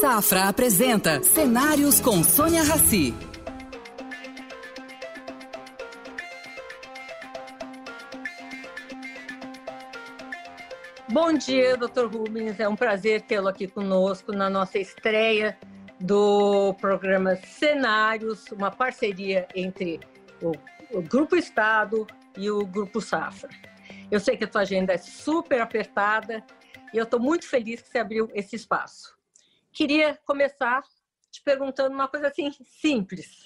Safra apresenta Cenários com Sônia Rassi. Bom dia, Dr. Rubens. É um prazer tê-lo aqui conosco na nossa estreia do programa Cenários, uma parceria entre o, o Grupo Estado e o Grupo Safra. Eu sei que a sua agenda é super apertada e eu estou muito feliz que você abriu esse espaço. Queria começar te perguntando uma coisa assim simples.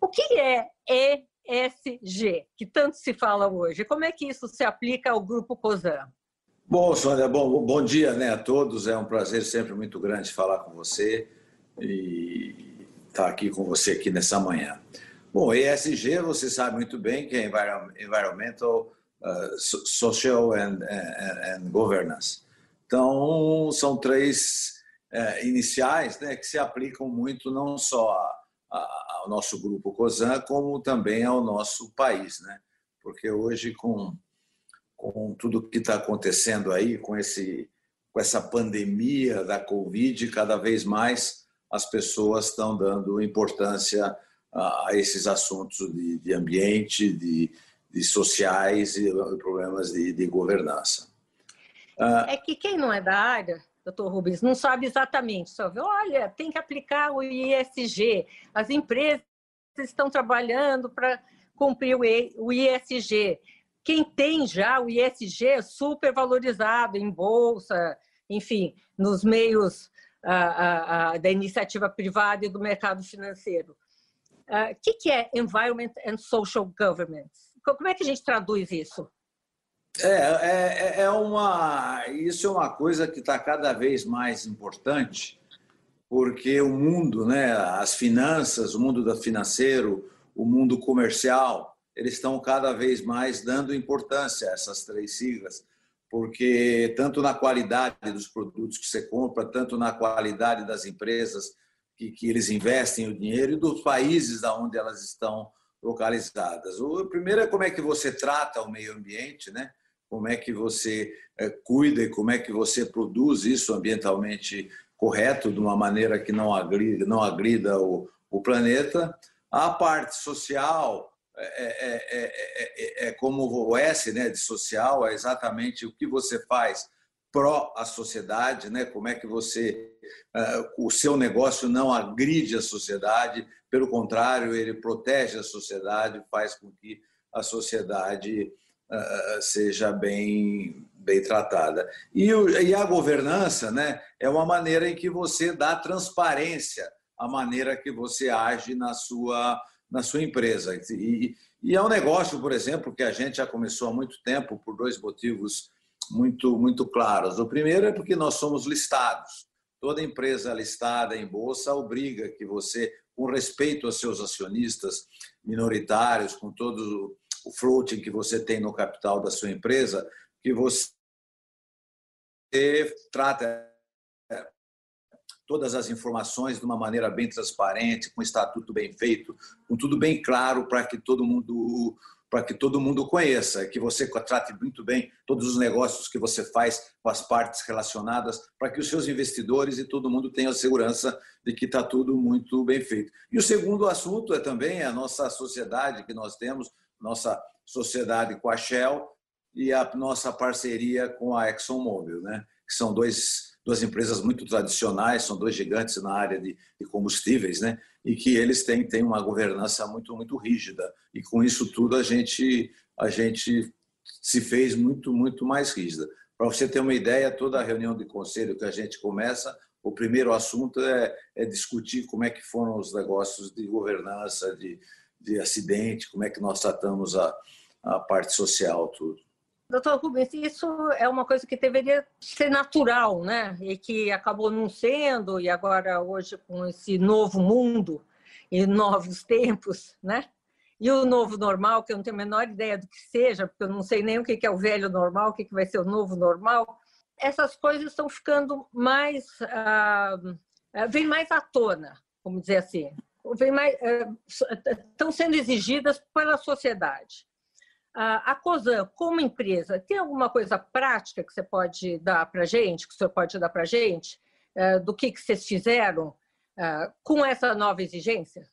O que é ESG, que tanto se fala hoje? Como é que isso se aplica ao Grupo COSAN? Bom, Sônia, bom, bom dia né, a todos. É um prazer sempre muito grande falar com você e estar aqui com você aqui nessa manhã. Bom, ESG, você sabe muito bem que é Environmental, uh, Social and, and, and, Governance. Então, são três uh, iniciais né, que se aplicam muito não só a, a, ao nosso grupo COSAN, como também ao nosso país. Né? Porque hoje, com com tudo que está acontecendo aí, com, esse, com essa pandemia da Covid, cada vez mais as pessoas estão dando importância a, esses assuntos de, de ambiente, de, de, sociais e problemas de, de governança. É que quem não é da área, doutor Rubens, não sabe exatamente, só vê, olha, tem que aplicar o ISG, as empresas estão trabalhando para cumprir o ISG quem tem já o ISG é super valorizado em bolsa, enfim, nos meios ah, ah, da iniciativa privada e do mercado financeiro. O ah, que, que é Environment and Social Governance? Como é que a gente traduz isso? É, é, é uma, isso é uma coisa que está cada vez mais importante, porque o mundo, né, as finanças, o mundo financeiro, o mundo comercial, eles estão cada vez mais dando importância a essas três siglas, porque tanto na qualidade dos produtos que você compra, tanto na qualidade das empresas que, que eles investem o dinheiro e dos países da onde elas estão localizadas. O primeiro é como é que você trata o meio ambiente, né? Como é que você é, cuida e como é que você produz isso ambientalmente correto, de uma maneira que não agrida, não agrida o, o planeta. A parte social, é é, é, é, é, como o S né, de social, é exatamente o que você faz pró a sociedade, né? como é que você, uh, o seu negócio não agride a sociedade, pelo contrário, ele protege a sociedade, faz com que a sociedade uh, seja bem, bem tratada. E, o, e a governança né, é uma maneira em que você dá transparência à maneira que você age na sua na sua empresa. E, e é um negócio, por exemplo, que a gente já começou há muito tempo por dois motivos muito, muito claros. O primeiro é porque nós somos listados. Toda empresa listada em bolsa obriga que você, com respeito aos seus acionistas minoritários, com todo o floating que você tem no capital da sua empresa, que você trata todas as informações de uma maneira bem transparente, com estatuto bem feito, com tudo bem claro para que todo mundo para que todo mundo conheça, que você trate muito bem todos os negócios que você faz com as partes relacionadas, para que os seus investidores e todo mundo tenham a segurança de que está tudo muito bem feito. E o segundo assunto é também a nossa sociedade que nós temos, nossa sociedade com a Shell e a nossa parceria com a ExxonMobil, né? que são dois duas empresas muito tradicionais, são dois gigantes na área de, de combustíveis, né? E que eles têm, têm uma governança muito, muito rígida. E com isso tudo a gente, a gente se fez muito, muito mais rígida. Para você ter uma ideia, toda a reunião de conselho que a gente começa, o primeiro assunto é, é discutir como é que foram os negócios de governança, de, de acidente, como é que nós tratamos a, a parte social, tudo. Doutor Rubens, isso é uma coisa que deveria ser natural, né? E que acabou não sendo, e agora, hoje, com esse novo mundo e novos tempos, né? E o novo normal, que eu não tenho a menor ideia do que seja, porque eu não sei nem o que é o velho normal, o que vai ser o novo normal, essas coisas estão ficando mais. Ah, vem mais à tona, vamos dizer assim. Mais, estão sendo exigidas pela sociedade. A COSAN, como empresa, tem alguma coisa prática que você pode dar para a gente, que o senhor pode dar para a gente, do que, que vocês fizeram com essa nova exigência?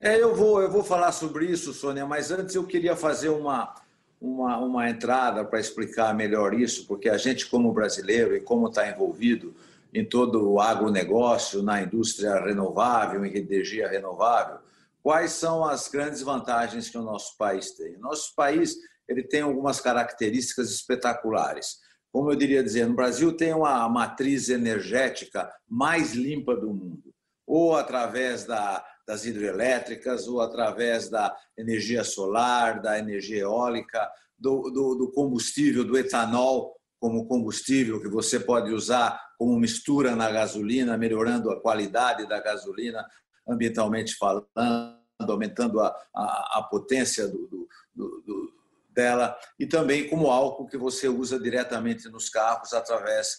É, eu vou, eu vou falar sobre isso, Sônia, mas antes eu queria fazer uma, uma, uma entrada para explicar melhor isso, porque a gente, como brasileiro e como está envolvido em todo o agronegócio, na indústria renovável, em energia renovável, quais são as grandes vantagens que o nosso país tem? O nosso país ele tem algumas características espetaculares. Como eu diria dizer, no Brasil tem uma matriz energética mais limpa do mundo, ou através da, das hidrelétricas, ou através da energia solar, da energia eólica, do, do, do combustível, do etanol como combustível que você pode usar como mistura na gasolina, melhorando a qualidade da gasolina, ambientalmente falando, aumentando a, a, a potência do, do, do, dela, e também como álcool que você usa diretamente nos carros através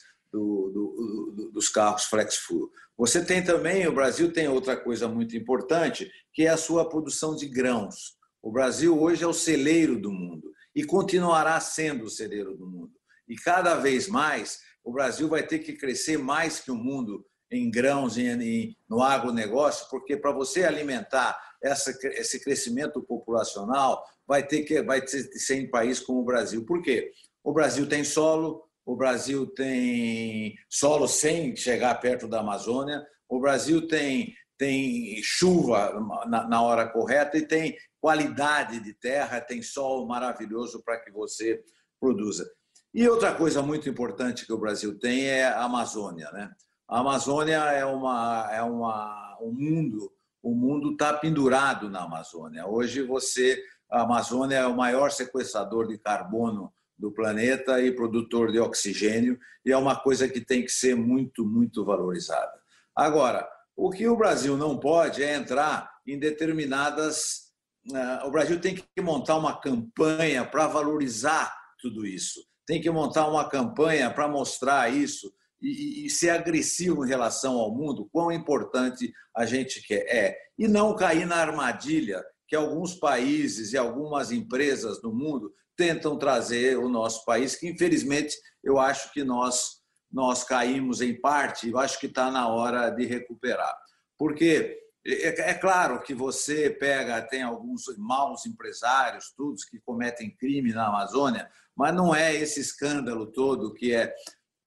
dos carros flex fuel. Você tem também, o Brasil tem outra coisa muito importante, que é a sua produção de grãos. O Brasil hoje é o celeiro do mundo e continuará sendo o celeiro do mundo. E cada vez mais o Brasil vai ter que crescer mais que o mundo em grãos, em, no agronegócio, porque para você alimentar essa, esse crescimento populacional, vai ter que vai ter ser em país como o Brasil. Por quê? O Brasil tem solo, o Brasil tem solo sem chegar perto da Amazônia, o Brasil tem, tem chuva na, na hora correta e tem qualidade de terra, tem sol maravilhoso para que você produza. E outra coisa muito importante que o Brasil tem é a Amazônia. Né? A Amazônia é, uma, é uma, um mundo, o mundo está pendurado na Amazônia. Hoje você, a Amazônia é o maior sequestrador de carbono do planeta e produtor de oxigênio, e é uma coisa que tem que ser muito, muito valorizada. Agora, o que o Brasil não pode é entrar em determinadas. Ah, o Brasil tem que montar uma campanha para valorizar tudo isso tem que montar uma campanha para mostrar isso e, e, ser agressivo em relação ao mundo, quão importante a gente quer é. E não cair na armadilha que alguns países e algumas empresas do mundo tentam trazer o nosso país, que infelizmente eu acho que nós, nós caímos em parte, eu acho que está na hora de recuperar. Porque é, é claro que você pega, tem alguns maus empresários, todos que cometem crime na Amazônia, mas não é esse escândalo todo que é,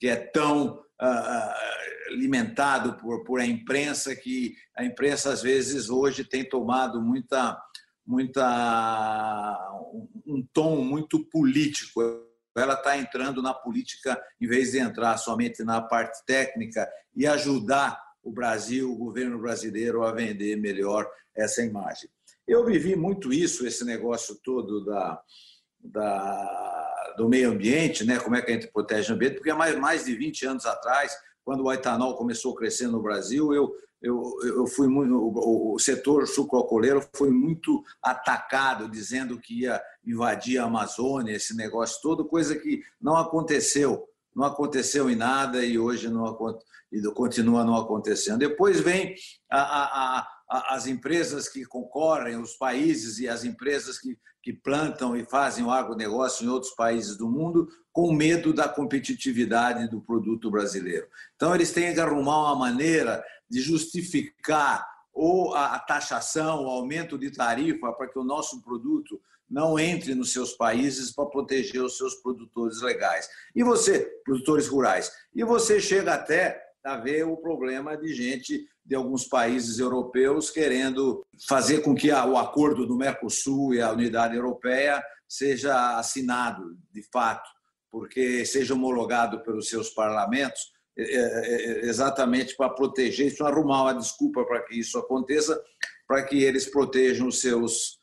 que é tão uh, alimentado por, por a imprensa, que a imprensa, às vezes, hoje tem tomado muita, muita, um tom muito político. Ela está entrando na política em vez de entrar somente na parte técnica e ajudar o Brasil, o governo brasileiro, a vender melhor essa imagem. Eu vivi muito isso, esse negócio todo da, da do meio ambiente, né? como é que a gente protege o ambiente, porque mais, mais de 20 anos atrás, quando o etanol começou a crescer no Brasil, eu, eu, eu fui muito, o, o setor sucroalcooleiro foi muito atacado, dizendo que ia invadir a Amazônia, esse negócio todo, coisa que não aconteceu, não aconteceu em nada e hoje não continua não acontecendo. Depois vem a, a, a, as empresas que concorrem, os países e as empresas que que plantam e fazem o agronegócio em outros países do mundo com medo da competitividade do produto brasileiro. Então, eles têm que arrumar uma maneira de justificar ou a taxação, o aumento de tarifa para que o nosso produto não entre nos seus países para proteger os seus produtores legais. E você, produtores rurais, e você chega até a ver o problema de gente de alguns países europeus querendo fazer com que o acordo do Mercosul e a Unidade Europeia seja assinado de fato, porque seja homologado pelos seus parlamentos, é, é, é, exatamente para proteger isso, arrumar uma desculpa para que isso aconteça, para que eles protejam os seus,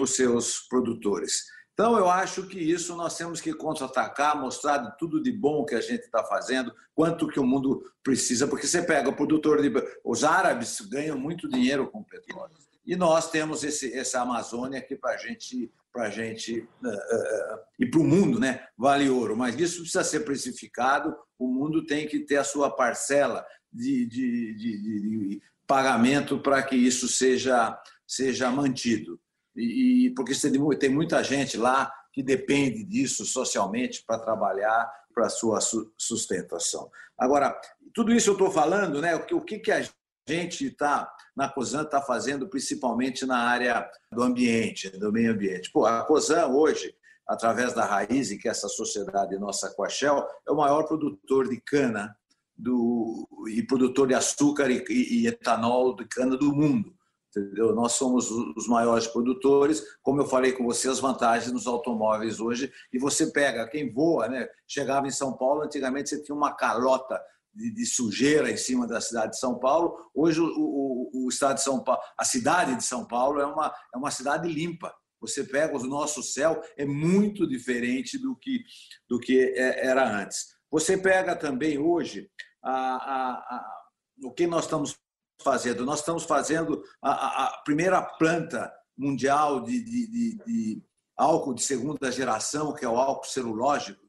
os seus produtores. Então, eu acho que isso nós temos que contra-atacar, mostrar tudo de bom que a gente está fazendo, quanto que o mundo precisa, porque você pega o produtor de. Os árabes ganham muito dinheiro com petróleo. E nós temos esse, essa Amazônia aqui para gente, a gente. Uh, uh, e para o mundo, né? Vale ouro. Mas isso precisa ser precificado, o mundo tem que ter a sua parcela de, de, de, de pagamento para que isso seja, seja mantido e, porque tem muita gente lá que depende disso socialmente para trabalhar para sua sustentação. Agora, tudo isso eu estou falando, né? O que, que a gente está na COSAN está fazendo, principalmente na área do ambiente, do meio ambiente. Pô, a COSAN hoje, através da Raiz, que é essa sociedade nossa com a Shell, é o maior produtor de cana do, e produtor de açúcar e, e etanol de cana do mundo. Entendeu? Nós somos os maiores produtores, como eu falei com você, as vantagens nos automóveis hoje. E você pega, quem voa, né? chegava em São Paulo, antigamente você tinha uma calota de, de sujeira em cima da cidade de São Paulo. Hoje o, o, o, estado de São Paulo, a cidade de São Paulo é uma, é uma cidade limpa. Você pega o nosso céu, é muito diferente do que, do que é, era antes. Você pega também hoje a, a, a, o que nós estamos fazendo? Nós estamos fazendo a, a primeira planta mundial de, de, de, de, álcool de segunda geração, que é o álcool celulógico,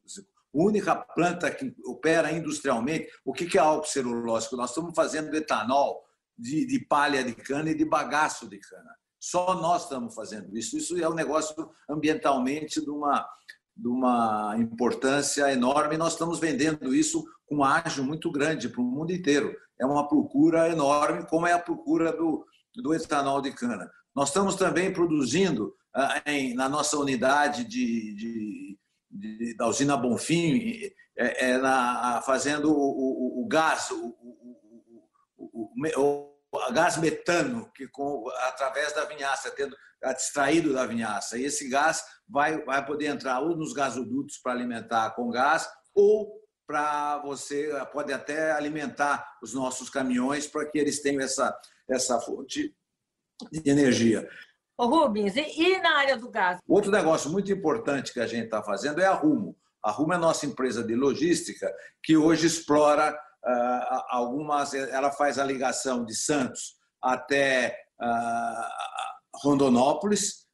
única planta que opera industrialmente. O que é álcool celulósico? Nós estamos fazendo etanol de, palha de cana e de bagaço de cana. Só nós estamos fazendo isso. Isso é um negócio ambientalmente de uma, de uma importância enorme. Nós estamos vendendo isso com ágio muito grande para o mundo inteiro. É uma procura enorme, como é a procura do, do etanol de cana. Nós estamos também produzindo ah, em, na nossa unidade de, de, de, da usina Bonfim, é, é na, fazendo o, o, o gás, o, o, gás metano, que com, através da vinhaça, tendo extraído da vinhaça. E esse gás vai, vai poder entrar ou nos gasodutos para alimentar com gás, ou para você, pode até alimentar os nossos caminhões para que eles tenham essa, essa fonte de energia. Ô Rubens, e na área do gás? Outro negócio muito importante que a gente está fazendo é a Rumo. A Rumo é a nossa empresa de logística que hoje explora uh, algumas. Ela faz a ligação de Santos até uh, Rondonópolis,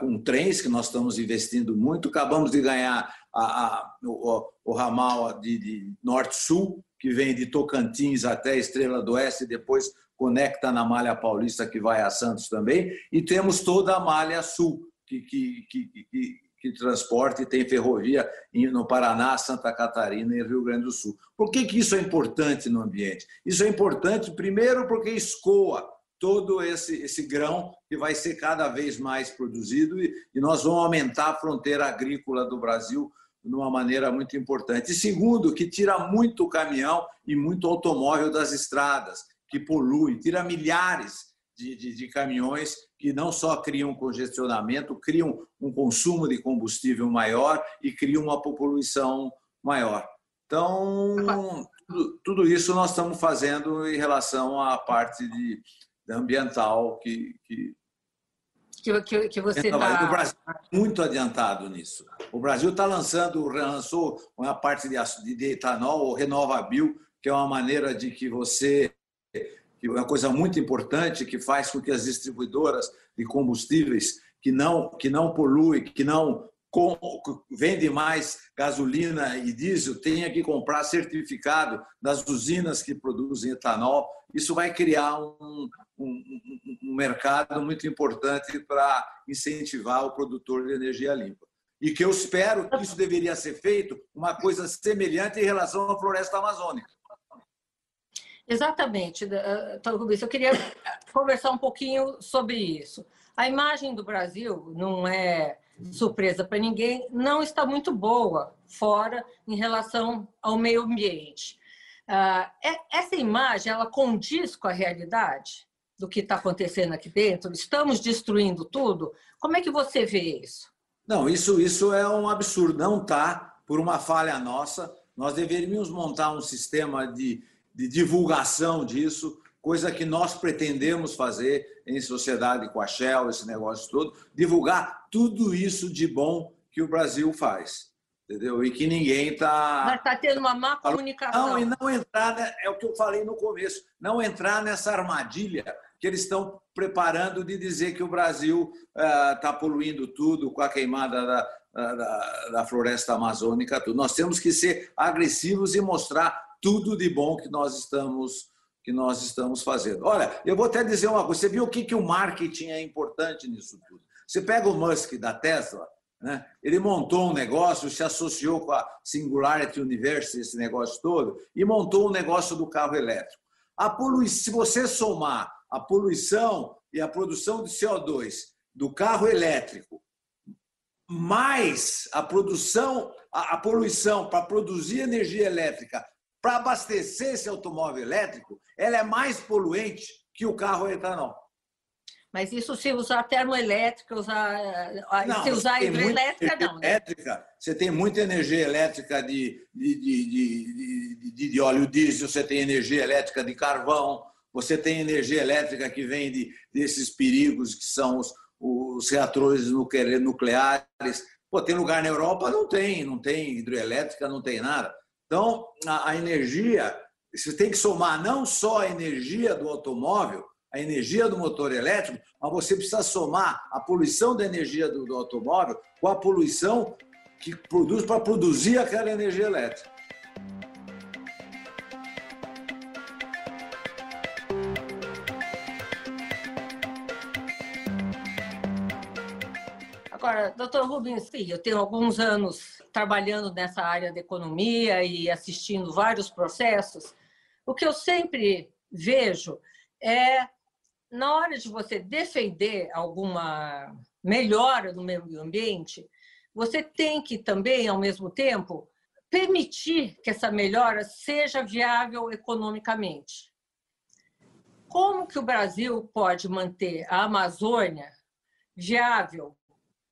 com trens, que nós estamos investindo muito. Acabamos de ganhar a, a, o, o, ramal de, de norte-sul, que vem de Tocantins até Estrela do Oeste, e depois conecta na malha paulista, que vai a Santos também. E temos toda a malha sul, que, que, que, que, que transporta e tem ferrovia no Paraná, Santa Catarina e Rio Grande do Sul. Por que, que isso é importante no ambiente? Isso é importante, primeiro, porque escoa todo esse, esse grão que vai ser cada vez mais produzido e, e nós vamos aumentar a fronteira agrícola do Brasil de uma maneira muito importante. E segundo, que tira muito caminhão e muito automóvel das estradas, que polui, tira milhares de, de, de, caminhões que não só criam congestionamento, criam um consumo de combustível maior e criam uma poluição maior. Então, tudo, tudo isso nós estamos fazendo em relação à parte de, ambiental que, que que, que, que você está. O Brasil está muito adiantado nisso. O Brasil está lançando, lançou uma parte de, de etanol, o RenovaBio, que é uma maneira de que você. Que é uma coisa muito importante que faz com que as distribuidoras de combustíveis que não, que não poluem, que não com, vende mais gasolina e diesel, tenha que comprar certificado das usinas que produzem etanol. Isso vai criar um, um, um mercado muito importante para incentivar o produtor de energia limpa. E que eu espero que isso deveria ser feito uma coisa semelhante em relação à floresta amazônica. Exatamente, então, Rubens. Eu queria conversar um pouquinho sobre isso. A imagem do Brasil não é surpresa para ninguém, não está muito boa fora em relação ao meio ambiente. Ah, é, essa imagem ela condiz com a realidade? Do que está acontecendo aqui dentro? Estamos destruindo tudo? Como é que você vê isso? Não, isso, isso é um absurdo. Não está por uma falha nossa. Nós deveríamos montar um sistema de, de divulgação disso, coisa que nós pretendemos fazer em sociedade com a Shell, esse negócio todo, divulgar tudo isso de bom que o Brasil faz. Entendeu? E que ninguém está. Mas está tendo uma má comunicação. Não, e não entrar, é o que eu falei no começo, não entrar nessa armadilha que eles estão preparando de dizer que o Brasil está uh, poluindo tudo com a queimada da, da, da, floresta amazônica. Tudo. Nós temos que ser agressivos e mostrar tudo de bom que nós estamos que nós estamos fazendo. Olha, eu vou até dizer uma coisa. Você viu o que, que o marketing é importante nisso tudo? Você pega o Musk da Tesla, Né? Ele montou um negócio, se associou com a Singularity University, esse negócio todo, e montou um negócio do carro elétrico. A poluição, se você somar a poluição e a produção de CO2 do carro elétrico, mais a produção, a, a poluição para produzir energia elétrica, para abastecer esse automóvel elétrico, ela é mais poluente que o carro etanol. Mas isso se usar termoelétrica, usar, não, se usar hidrelétrica, não. Né? Elétrica, você tem muita energia elétrica de, de, de, de, de óleo diesel, você tem energia elétrica de carvão, você tem energia elétrica que vem de, desses perigos que são os, os reatores nucleares. Pô, tem lugar na Europa? Não tem, não tem hidrelétrica, não tem nada. Então, a, a energia, você tem que somar não só a energia do automóvel, a energia do motor elétrico, mas você precisa somar a poluição da energia do, do automóvel com a poluição que produz para produzir aquela energia elétrica. Agora, doutor Rubens, eu tenho alguns anos trabalhando nessa área da economia e assistindo vários processos. O que eu sempre vejo é na hora de você defender alguma melhora no meio ambiente, você tem que também, ao mesmo tempo, permitir que essa melhora seja viável economicamente. Como que o Brasil pode manter a Amazônia viável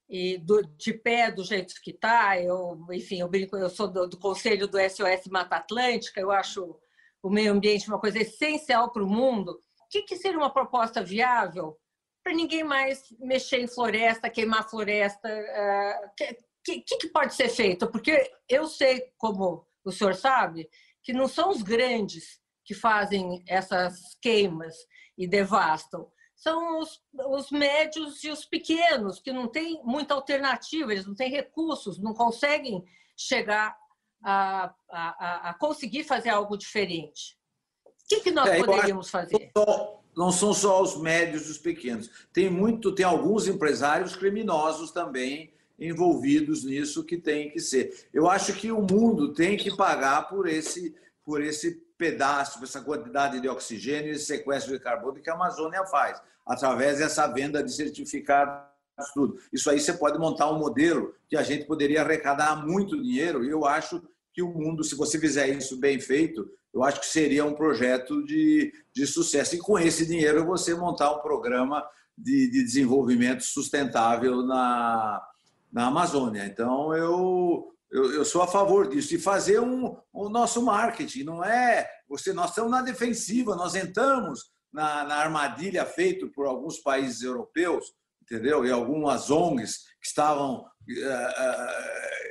e do, de pé do jeito que está? Eu, enfim, eu brinco, eu sou do, do conselho do SOS Mata Atlântica, eu acho o meio ambiente uma coisa essencial para o mundo que, que seria uma proposta viável para ninguém mais mexer em floresta, queimar floresta? O uh, que, que, que pode ser feito? Porque eu sei, como o senhor sabe, que não são os grandes que fazem essas queimas e devastam. São os, os, médios e os pequenos, que não têm muita alternativa, eles não têm recursos, não conseguem chegar a, a, a conseguir fazer algo diferente que, que nós é, poderíamos fazer? não são só os médios e os pequenos. Tem muito, tem alguns empresários criminosos também envolvidos nisso que tem que ser. Eu acho que o mundo tem que pagar por esse, por esse pedaço, por essa quantidade de oxigênio e sequestro de carbono que a Amazônia faz, através dessa venda de certificados tudo. Isso aí você pode montar um modelo que a gente poderia arrecadar muito dinheiro. E eu acho que o mundo, se você fizer isso bem feito, eu acho que seria um projeto de, de sucesso. E com esse dinheiro você montar um programa de, de desenvolvimento sustentável na, na Amazônia. Então, eu, eu, eu, sou a favor disso. E fazer um, o nosso marketing, não é. Você, nós estamos na defensiva, nós entramos na, na armadilha feita por alguns países europeus, entendeu? E algumas ONGs que estavam. Uh, uh,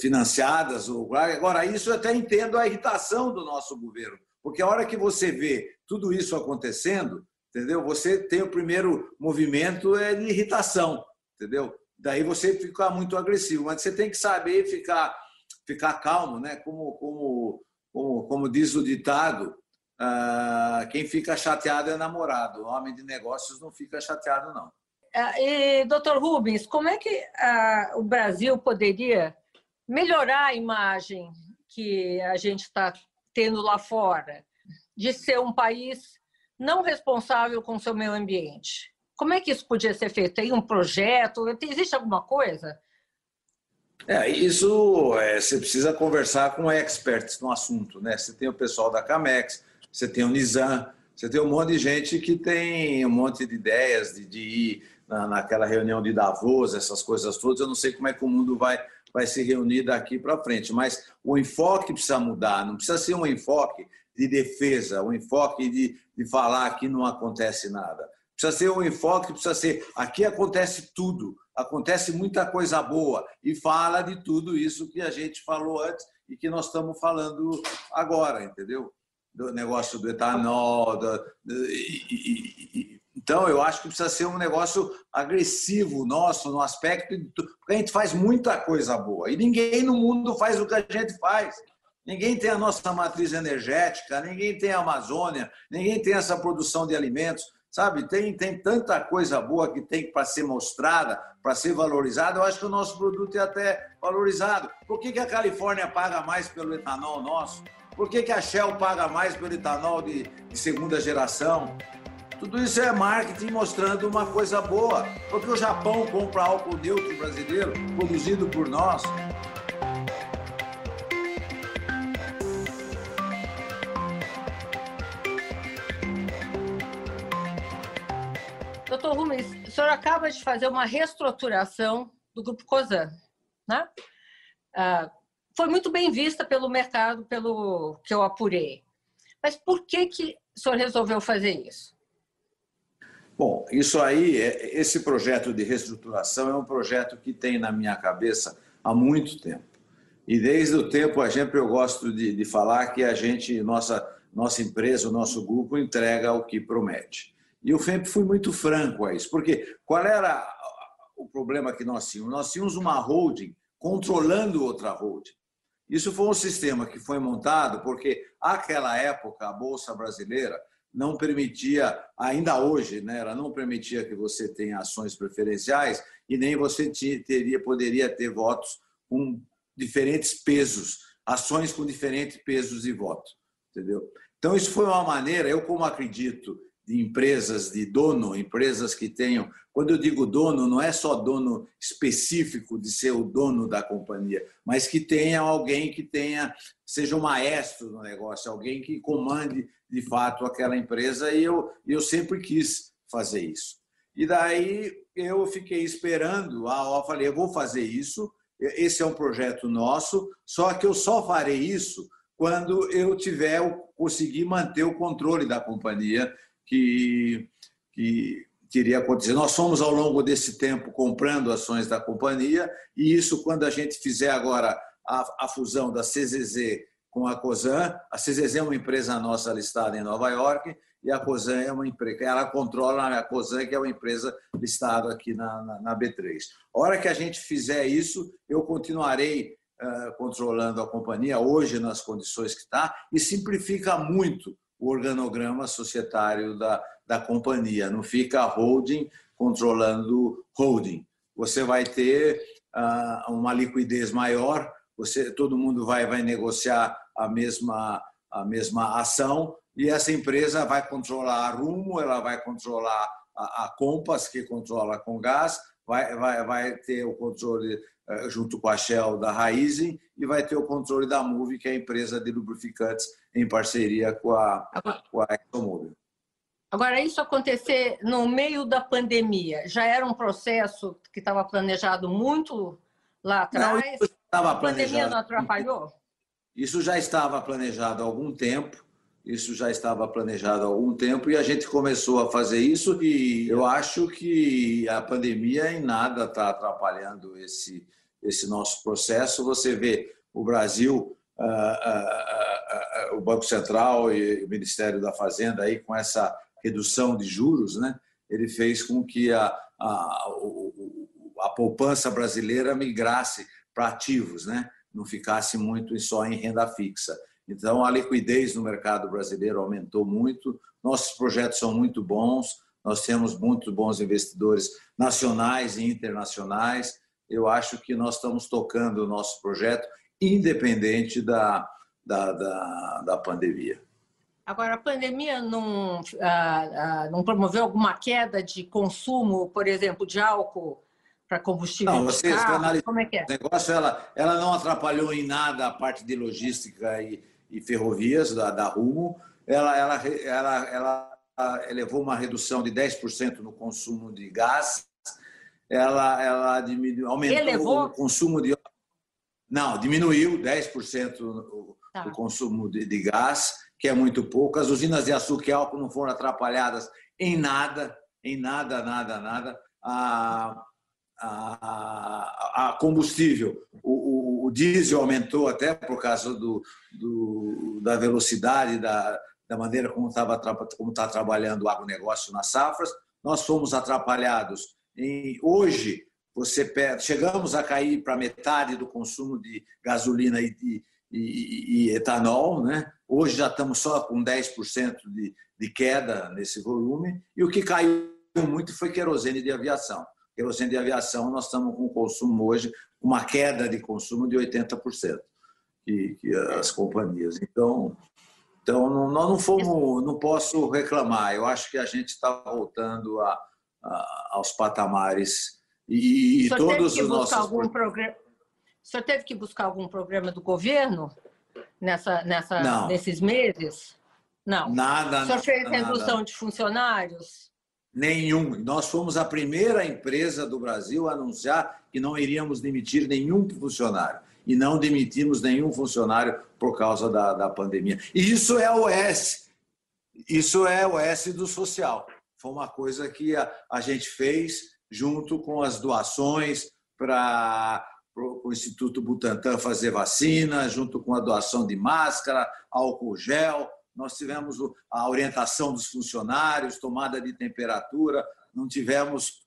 financiadas. Agora, isso eu até entendo a irritação do nosso governo, porque a hora que você vê tudo isso acontecendo, entendeu? Você tem o primeiro movimento é de irritação, entendeu? Daí você fica muito agressivo, mas você tem que saber ficar ficar calmo, né? Como como como, como diz o ditado, uh, quem fica chateado é namorado, o homem de negócios não fica chateado não. Ah, e, doutor Rubens, como é que uh, o Brasil poderia melhorar a imagem que a gente está tendo lá fora, de ser um país não responsável com o seu meio ambiente. Como é que isso podia ser feito? Tem um projeto? Existe alguma coisa? É, isso é, você precisa conversar com experts no assunto, né? Você tem o pessoal da Camex, você tem o Nizam, você tem um monte de gente que tem um monte de ideias de, de ir na, naquela reunião de Davos, essas coisas todas. Eu não sei como é que o mundo vai vai se reunir daqui para frente. Mas o enfoque precisa mudar, não precisa ser um enfoque de defesa, um enfoque de, de falar que não acontece nada. Precisa ser um enfoque, precisa ser aqui acontece tudo, acontece muita coisa boa e fala de tudo isso que a gente falou antes e que nós estamos falando agora, entendeu? Do negócio do etanol, do, e, e, então, eu acho que precisa ser um negócio agressivo nosso, no aspecto. Porque a gente faz muita coisa boa. E ninguém no mundo faz o que a gente faz. Ninguém tem a nossa matriz energética, ninguém tem a Amazônia, ninguém tem essa produção de alimentos. Sabe, tem, tem tanta coisa boa que tem para ser mostrada, para ser valorizada. Eu acho que o nosso produto é até valorizado. Por que, que a Califórnia paga mais pelo etanol nosso? Por que, que a Shell paga mais pelo etanol de, de segunda geração? Tudo isso é marketing mostrando uma coisa boa. Porque o Japão compra álcool neutro brasileiro produzido por nós. Doutor Rubens, o senhor acaba de fazer uma reestruturação do Grupo COSAN, né? Ah, foi muito bem vista pelo mercado, pelo que eu apurei. Mas por que, que o senhor resolveu fazer isso? Bom, isso aí, é, esse projeto de reestruturação é um projeto que tem na minha cabeça há muito tempo. E desde o tempo, a gente, eu gosto de, de falar que a gente, nossa, nossa empresa, o nosso grupo, entrega o que promete. E eu sempre fui muito franco a isso, porque qual era o problema que nós tínhamos? Nós tínhamos uma holding controlando outra holding. Isso foi um sistema que foi montado porque, naquela época, a Bolsa Brasileira não permitia, ainda hoje, né, ela não permitia que você tenha ações preferenciais e nem você teria, poderia ter votos com diferentes pesos, ações com diferentes pesos de voto. Entendeu? Então, isso foi uma maneira, eu como acredito de empresas de dono, empresas que tenham. Quando eu digo dono, não é só dono específico de ser o dono da companhia, mas que tenha alguém que tenha, seja um maestro no negócio, alguém que comande de fato aquela empresa. E eu, eu sempre quis fazer isso. E daí eu fiquei esperando, ah, eu falei, eu vou fazer isso, esse é um projeto nosso, só que eu só farei isso quando eu tiver conseguir manter o controle da companhia que, que teria acontecido. Nós fomos, ao longo desse tempo, comprando ações da companhia, e isso, quando a gente fizer agora a, a fusão da CZZ com a COSAN, a CZZ é uma empresa nossa listada em Nova York, e a COSAN é uma empresa, ela controla a COSAN, que é uma empresa listada aqui na, na, na B3. A hora que a gente fizer isso, eu continuarei uh, controlando a companhia, hoje nas condições que está, e simplifica muito o organograma societário da, da companhia. Não fica a holding controlando holding. Você vai ter uh, uma liquidez maior, você, todo mundo vai, vai negociar a mesma, a mesma ação e essa empresa vai controlar a Rumo, ela vai controlar a, a Compass, que controla com gás, vai, vai, vai ter o controle uh, junto com a Shell da Raizen e vai ter o controle da Move, que é a empresa de lubrificantes em parceria com a, com a ExxonMobil. Agora, isso acontecer no meio da pandemia, já era um processo que estava planejado muito lá atrás? Não, estava a pandemia não atrapalhou? Isso já estava planejado há algum tempo, isso já estava planejado há algum tempo e a gente começou a fazer isso e eu acho que a pandemia em nada está atrapalhando esse, esse nosso processo. Você vê o Brasil o Banco Central e o Ministério da Fazenda aí com essa redução de juros, né? Ele fez com que a, a, a poupança brasileira migrasse para ativos, né? Não ficasse muito só em renda fixa. Então a liquidez no mercado brasileiro aumentou muito. Nossos projetos são muito bons. Nós temos muito bons investidores nacionais e internacionais. Eu acho que nós estamos tocando o nosso projeto independente da, da, da, da pandemia. Agora, a pandemia não, ah, ah, não promoveu alguma queda de consumo, por exemplo, de álcool para combustível? Não, você carro? Como é que é? O negócio, ela, ela não atrapalhou em nada a parte de logística e, e ferrovias da, da Rumo. Ela, ela, ela, ela elevou uma redução de 10% no consumo de gás. Ela, ela diminuiu, aumentou Elevou? o consumo de não, diminuiu 10% o, tá. o consumo de, de, gás, que é muito pouco. As usinas de açúcar e álcool não foram atrapalhadas em nada, em nada, nada, nada. A, a, a combustível, o, diesel aumentou até por causa do, do da velocidade, da, da maneira como estava como está trabalhando o agronegócio nas safras. Nós fomos atrapalhados em hoje você perde, chegamos a cair para metade do consumo de gasolina e e, e etanol, né? Hoje já estamos só com 10% de, de queda nesse volume, e o que caiu muito foi querosene de aviação. Querosene de aviação, nós estamos com consumo hoje, uma queda de consumo de 80%, que, que as companhias. Então, então nós não fomos, não posso reclamar. Eu acho que a gente está voltando a, a, aos patamares e, e todos os nossos. Algum programa... O senhor teve que buscar algum programa do governo nessa, nessa, nesses meses? Não. Nada. O senhor fez redução de funcionários? Nenhum. Nós fomos a primeira empresa do Brasil a anunciar que não iríamos demitir nenhum funcionário. E não demitimos nenhum funcionário por causa da, da pandemia. E isso é o S. Isso é o S do social. Foi uma coisa que a, a gente fez junto com as doações para o Instituto Butantan fazer vacina, junto com a doação de máscara, álcool gel, nós tivemos a orientação dos funcionários, tomada de temperatura, não tivemos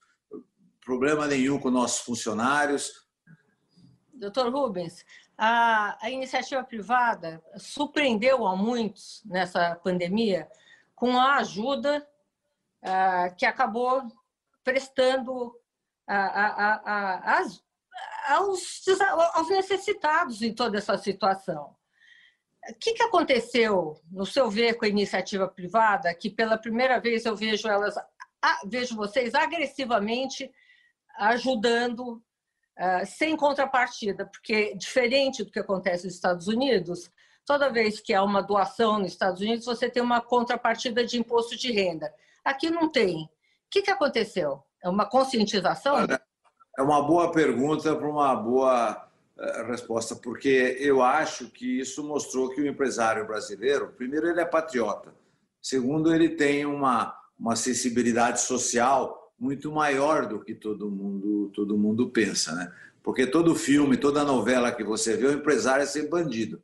problema nenhum com nossos funcionários. Doutor Rubens, a, a iniciativa privada surpreendeu a muitos nessa pandemia com a ajuda uh, que acabou prestando a, a, a, aos, aos necessitados em toda essa situação. O que, que aconteceu, no seu ver, com a iniciativa privada, que pela primeira vez eu vejo elas, vejo vocês agressivamente ajudando uh, sem contrapartida, porque diferente do que acontece nos Estados Unidos, toda vez que há uma doação nos Estados Unidos, você tem uma contrapartida de imposto de renda. Aqui não tem. O que, que aconteceu? É uma conscientização? É uma boa pergunta para uma boa resposta, porque eu acho que isso mostrou que o empresário brasileiro, primeiro, ele é patriota, segundo, ele tem uma, uma sensibilidade social muito maior do que todo mundo, todo mundo pensa, né? Porque todo filme, toda novela que você vê, o empresário é ser bandido.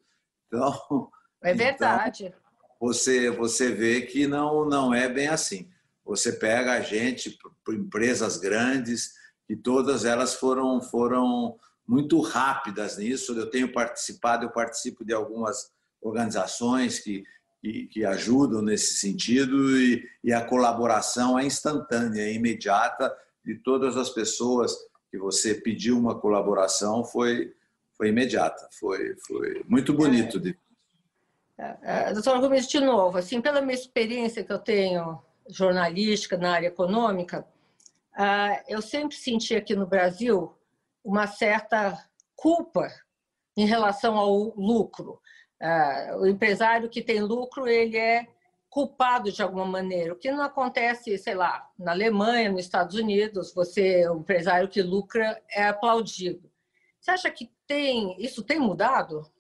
Então, é verdade. Então, você você vê que não não é bem assim. Você pega a gente, empresas grandes, que todas elas foram foram muito rápidas nisso. Eu tenho participado, eu participo de algumas organizações que, que, que ajudam nesse sentido e, e, a colaboração é instantânea, é imediata de todas as pessoas que você pediu uma colaboração foi foi imediata, foi foi muito bonito. De... É, é, doutor Gomes, de novo, assim, pela minha experiência que eu tenho jornalística na área econômica, ah, eu sempre senti aqui no Brasil uma certa culpa em relação ao lucro. Ah, o empresário que tem lucro, ele é culpado de alguma maneira, o que não acontece, sei lá, na Alemanha, nos Estados Unidos, você, o empresário que lucra é aplaudido. Você acha que tem isso tem mudado?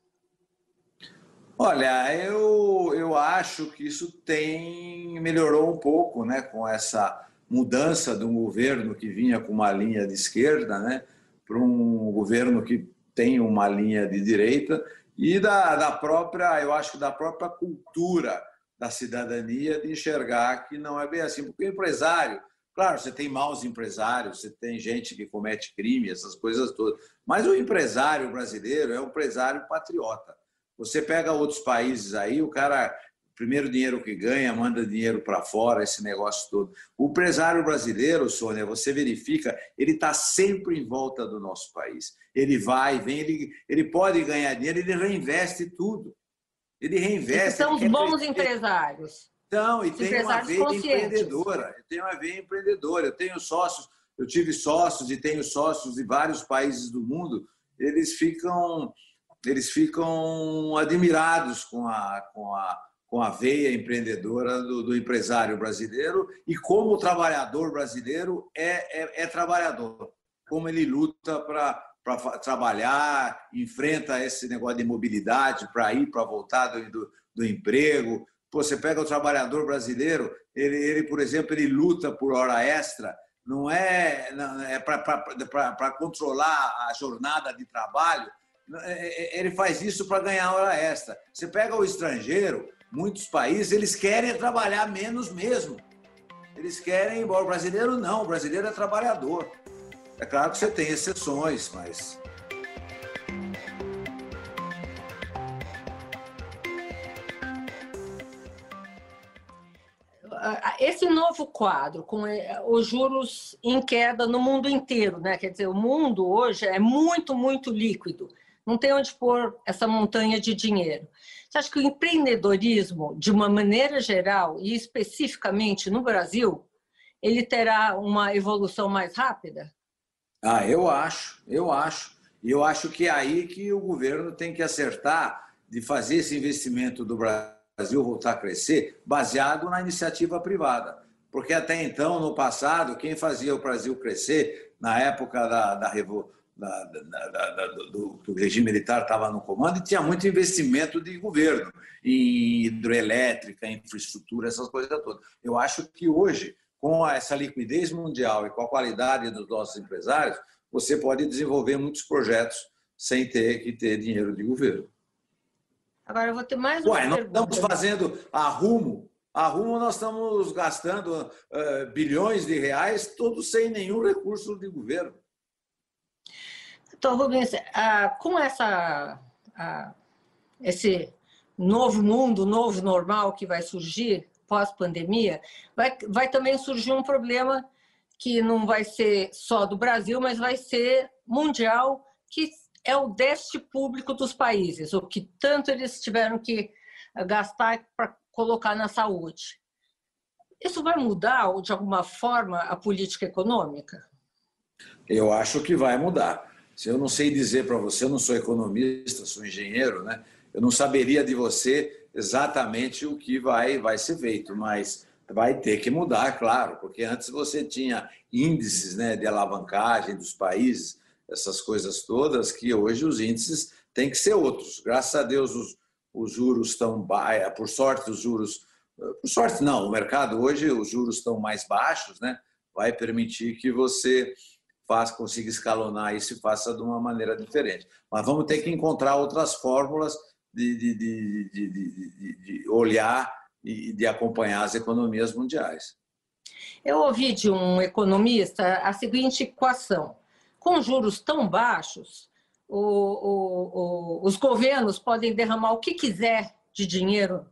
Olha, eu, eu acho que isso tem melhorou um pouco, né, com essa mudança do governo que vinha com uma linha de esquerda, né? Para um governo que tem uma linha de direita e da, da própria, eu acho que da própria cultura da cidadania de enxergar que não é bem assim. Porque o empresário, claro, você tem maus empresários, você tem gente que comete crime, essas coisas todas, mas o empresário brasileiro é um empresário patriota. Você pega outros países aí, o cara primeiro dinheiro que ganha, manda dinheiro para fora, esse negócio todo. O empresário brasileiro, Sônia, você verifica, ele está sempre em volta do nosso país. Ele vai, vem, ele, ele pode ganhar dinheiro, ele reinveste tudo. Ele reinveste. são os bons empresários. Então, e tem uma veia empreendedora. Eu tenho uma veia empreendedora. Eu tenho sócios, eu tive sócios e tenho sócios de vários países do mundo. Eles ficam, eles ficam admirados com a, com a com a veia empreendedora do, do empresário brasileiro e como o trabalhador brasileiro é, é, é trabalhador, como ele luta para trabalhar, enfrenta esse negócio de mobilidade para ir, para voltar do, do, do emprego. Pô, você pega o trabalhador brasileiro, ele, ele, por exemplo, ele luta por hora extra, não é, não, é para controlar a jornada de trabalho, é, é, ele faz isso para ganhar hora extra. Você pega o estrangeiro, muitos países, eles querem trabalhar menos mesmo. Eles querem, embora o brasileiro não, o brasileiro é trabalhador. É claro que você tem exceções, mas esse novo quadro com é, os juros em queda no mundo inteiro, né? Quer dizer, o mundo hoje é muito, muito líquido. Não tem onde pôr essa montanha de dinheiro. Você acha que o empreendedorismo, de uma maneira geral e especificamente no Brasil, ele terá uma evolução mais rápida? Ah, eu acho, eu acho. E eu acho que é aí que o governo tem que acertar de fazer esse investimento do Brasil voltar a crescer baseado na iniciativa privada. Porque até então, no passado, quem fazia o Brasil crescer, na época da, da, da, da do, do, regime militar estava no comando, e tinha muito investimento de governo em hidroelétrica, infraestrutura, essas coisas todas. Eu acho que hoje com essa liquidez mundial e com a qualidade dos nossos empresários, você pode desenvolver muitos projetos sem ter que ter dinheiro de governo. Agora eu vou ter mais uma Ué, nós estamos fazendo a rumo, a rumo nós estamos gastando uh, bilhões de reais, todos sem nenhum recurso de governo. Então, Rubens, uh, com essa, uh, esse novo mundo, novo normal que vai surgir, pós-pandemia, vai, vai também surgir um problema que não vai ser só do Brasil, mas vai ser mundial, que é o déficit público dos países, o que tanto eles tiveram que gastar para colocar na saúde. Isso vai mudar, de alguma forma, a política econômica? Eu acho que vai mudar. Se eu não sei dizer para você, eu não sou economista, sou engenheiro, né? Eu não saberia de você exatamente o que vai, vai ser feito, mas vai ter que mudar, claro, porque antes você tinha índices né, de alavancagem dos países, essas coisas todas, que hoje os índices têm que ser outros. Graças a Deus os, os juros estão, é, por sorte os juros, por sorte não, o mercado hoje os juros estão mais baixos, né? vai permitir que você faça, consiga escalonar isso e faça de uma maneira diferente. Mas vamos ter que encontrar outras fórmulas de, de, de, de, olhar e de acompanhar as economias mundiais. Eu ouvi de um economista a seguinte equação: com juros tão baixos, o, o, o, os governos podem derramar o que quiser de dinheiro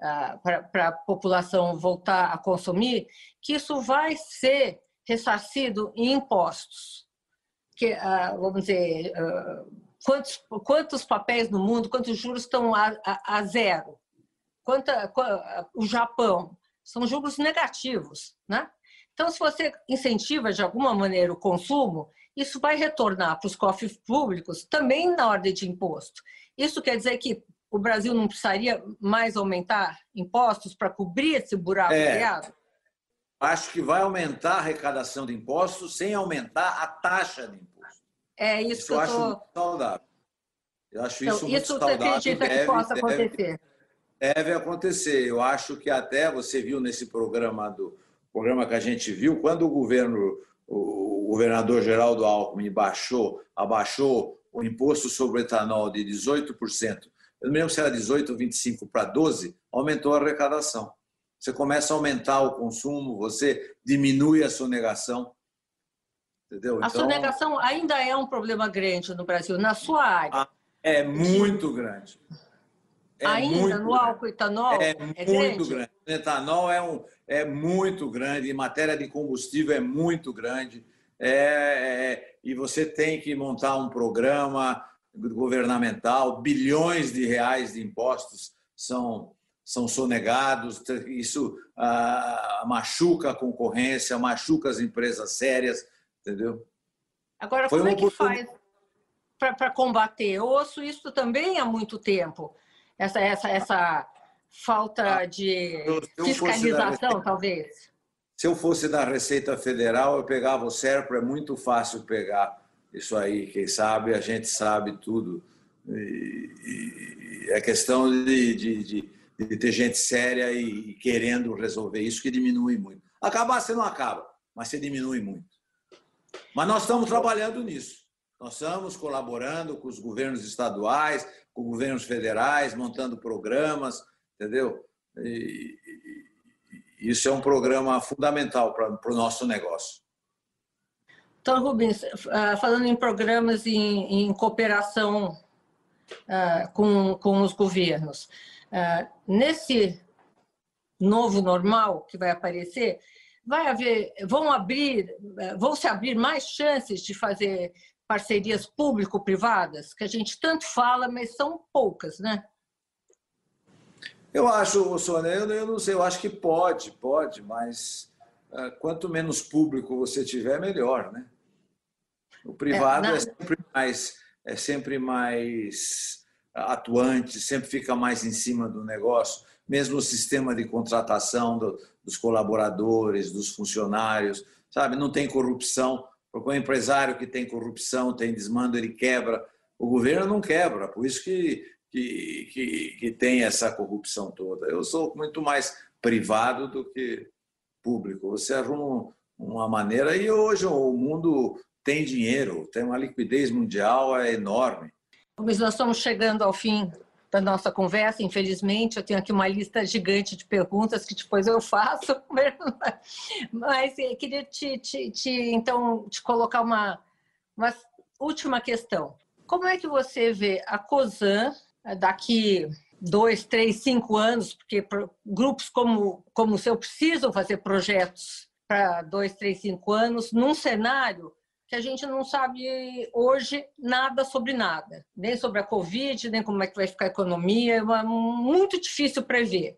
ah, para a população voltar a consumir, que isso vai ser ressarcido em impostos. Que, ah, vamos dizer, ah, quantos, quantos papéis no mundo, quantos juros estão a, a, a zero? Quanta, o Japão, são juros negativos, né? Então, se você incentiva de alguma maneira o consumo, isso vai retornar para os cofres públicos também na ordem de imposto. Isso quer dizer que o Brasil não precisaria mais aumentar impostos para cobrir esse buraco é, criado? Acho que vai aumentar a arrecadação de impostos sem aumentar a taxa de impostos. É isso, isso que eu, acho tô... muito saudável. Eu acho então, isso, muito saudável. Isso você acredita deve, que possa deve, acontecer? Deve acontecer. Eu acho que até você viu nesse programa do programa que a gente viu, quando o governo, o governador Geraldo Alckmin baixou, abaixou o imposto sobre o etanol de 18%, eu não lembro se era 18 ou 25 para 12, aumentou a arrecadação. Você começa a aumentar o consumo, você diminui a sonegação. Entendeu? A então, sonegação ainda é um problema grande no Brasil, na sua área. É muito grande. É ainda muito no álcool etanol? É, é muito grande. grande. O etanol é, um, é muito grande, em matéria de combustível é muito grande. É, é, e você tem que montar um programa governamental, bilhões de reais de impostos são, são sonegados, isso ah, machuca a concorrência, machuca as empresas sérias entendeu? Agora, Foi como é que faz para combater? Eu ouço isso também há muito tempo, essa, essa, essa falta ah, de fiscalização, talvez. Se eu fosse da Receita Federal, eu pegava o Serpro, é muito fácil pegar isso aí, quem sabe, a gente sabe tudo. E, e é questão de, de, de, de, ter gente séria e querendo resolver isso que diminui muito. Acabar você não acaba, mas você diminui muito. Mas nós estamos trabalhando nisso. Nós estamos colaborando com os governos estaduais, com governos federais, montando programas, entendeu? E, isso é um programa fundamental para, o nosso negócio. Então, Rubens, ah, falando em programas em, em cooperação uh, com, com os governos, nesse novo normal que vai aparecer, vai haver, vão abrir, vão se abrir mais chances de fazer parcerias público-privadas, que a gente tanto fala, mas são poucas, né? Eu acho, Sônia, eu, não sei, eu acho que pode, pode, mas uh, quanto menos público você tiver, melhor, né? O privado é, é sempre mais, é sempre mais atuante, sempre fica mais em cima do negócio, mesmo o sistema de contratação do, dos colaboradores, dos funcionários, sabe? Não tem corrupção, porque o empresário que tem corrupção, tem desmando, ele quebra. O governo não quebra, por isso que, que, que, que tem essa corrupção toda. Eu sou muito mais privado do que público. Você arruma uma maneira, e hoje o mundo tem dinheiro, tem uma liquidez mundial é enorme. Mas nós estamos chegando ao fim da nossa conversa, infelizmente. Eu tenho aqui uma lista gigante de perguntas que depois eu faço, mas eu queria te, te, te então te colocar uma, uma última questão. Como é que você vê a COSAN daqui dois, três, cinco anos, porque grupos como, como o seu precisam fazer projetos para dois, três, cinco anos, num cenário que a gente não sabe hoje nada sobre nada, nem sobre a Covid, nem como é que vai ficar a economia, é muito difícil prever.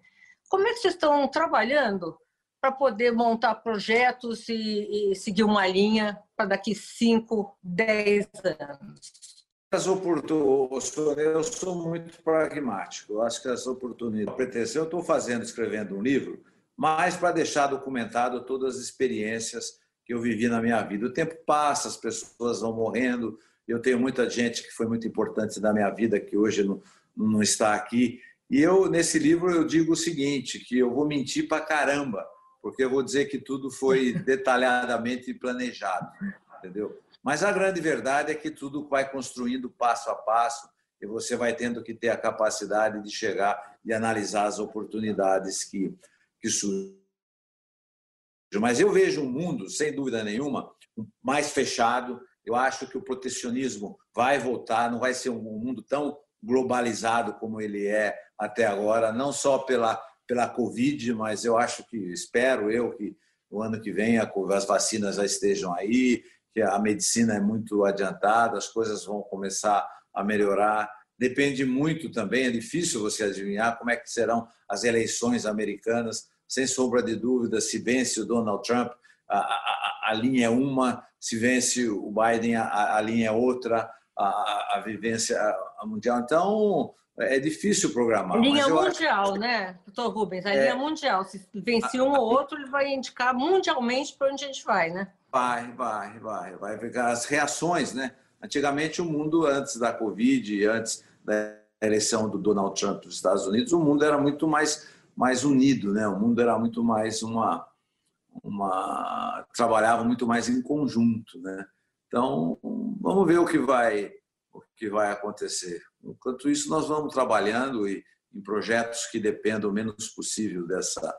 Como é que vocês estão trabalhando para poder montar projetos e, e seguir uma linha para daqui 5, 10 anos? As oportunidades, eu sou muito pragmático. Eu acho que as oportunidades. Eu estou fazendo, escrevendo um livro, mas para deixar documentado todas as experiências que eu vivi na minha vida. O tempo passa, as pessoas vão morrendo. Eu tenho muita gente que foi muito importante na minha vida que hoje não, não está aqui. E eu nesse livro eu digo o seguinte, que eu vou mentir para caramba, porque eu vou dizer que tudo foi detalhadamente planejado, entendeu? Mas a grande verdade é que tudo vai construindo passo a passo e você vai tendo que ter a capacidade de chegar e analisar as oportunidades que, que surgem. Mas eu vejo um mundo, sem dúvida nenhuma, mais fechado. Eu acho que o protecionismo vai voltar, não vai ser um mundo tão globalizado como ele é até agora, não só pela, pela Covid, mas eu acho que, espero eu que o ano que vem as vacinas já estejam aí, que a medicina é muito adiantada, as coisas vão começar a melhorar. Depende muito também, é difícil você adivinhar como é que serão as eleições americanas sem sombra de dúvida, se vence o Donald Trump, a, a, a linha é uma, se vence o Biden, a, a linha é outra, a, a vivência mundial. Então, é difícil programar. Linha mundial, acho... né, doutor Rubens? A é... linha mundial. Se vence um ou outro, ele vai indicar mundialmente para onde a gente vai, né? Vai, vai, vai. Vai ficar as reações, né? Antigamente, o mundo, antes da Covid, antes da eleição do Donald Trump dos Estados Unidos, o mundo era muito mais mais unido, né? O mundo era muito mais uma uma trabalhava muito mais em conjunto, né? Então, vamos ver o que vai o que vai acontecer. Enquanto isso, nós vamos trabalhando e, em projetos que dependam o menos possível dessa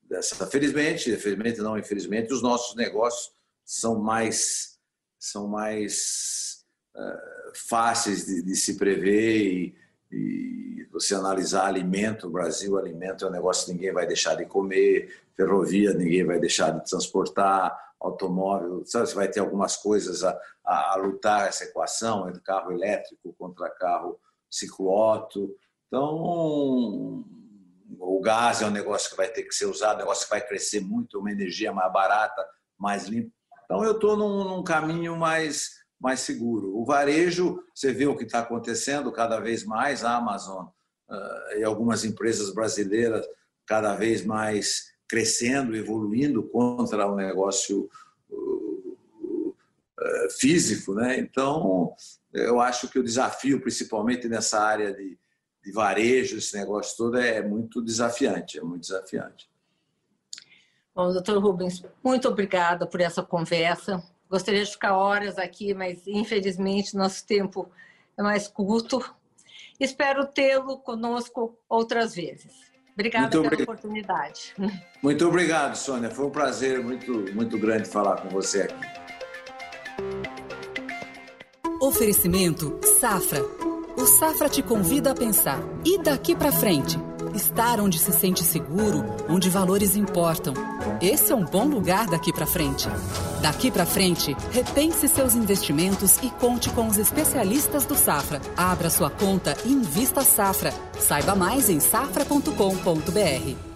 dessa felizmente, felizmente não infelizmente, os nossos negócios são mais são mais uh, fáceis de, de, se prever e, e você analisar alimento, o Brasil, alimento é um negócio que ninguém vai deixar de comer, ferrovia, ninguém vai deixar de transportar, automóvel, sabe, você vai ter algumas coisas a, a, a lutar essa equação entre carro elétrico contra carro ciclo-auto. Então, o gás é um negócio que vai ter que ser usado, um negócio que vai crescer muito, uma energia mais barata, mais limpa. Então, eu estou num, num caminho mais mais seguro. O varejo, você vê o que está acontecendo cada vez mais, a Amazon uh, e algumas empresas brasileiras cada vez mais crescendo, evoluindo contra o negócio uh, uh, físico. Né? Então, eu acho que o desafio, principalmente nessa área de, de varejo, esse negócio todo, é muito desafiante, é muito desafiante. Bom, doutor Rubens, muito obrigada por essa conversa. Gostaria de ficar horas aqui, mas infelizmente nosso tempo é mais curto. Espero tê-lo conosco outras vezes. Obrigada pela obrigado. oportunidade. Muito obrigado, Sônia. Foi um prazer muito, muito grande falar com você aqui. Oferecimento Safra. O Safra te convida a pensar. E daqui para frente? Estar onde se sente seguro, onde valores importam. Esse é um bom lugar daqui para frente. Daqui para frente, repense seus investimentos e conte com os especialistas do Safra. Abra sua conta e invista Safra. Saiba mais em safra.com.br.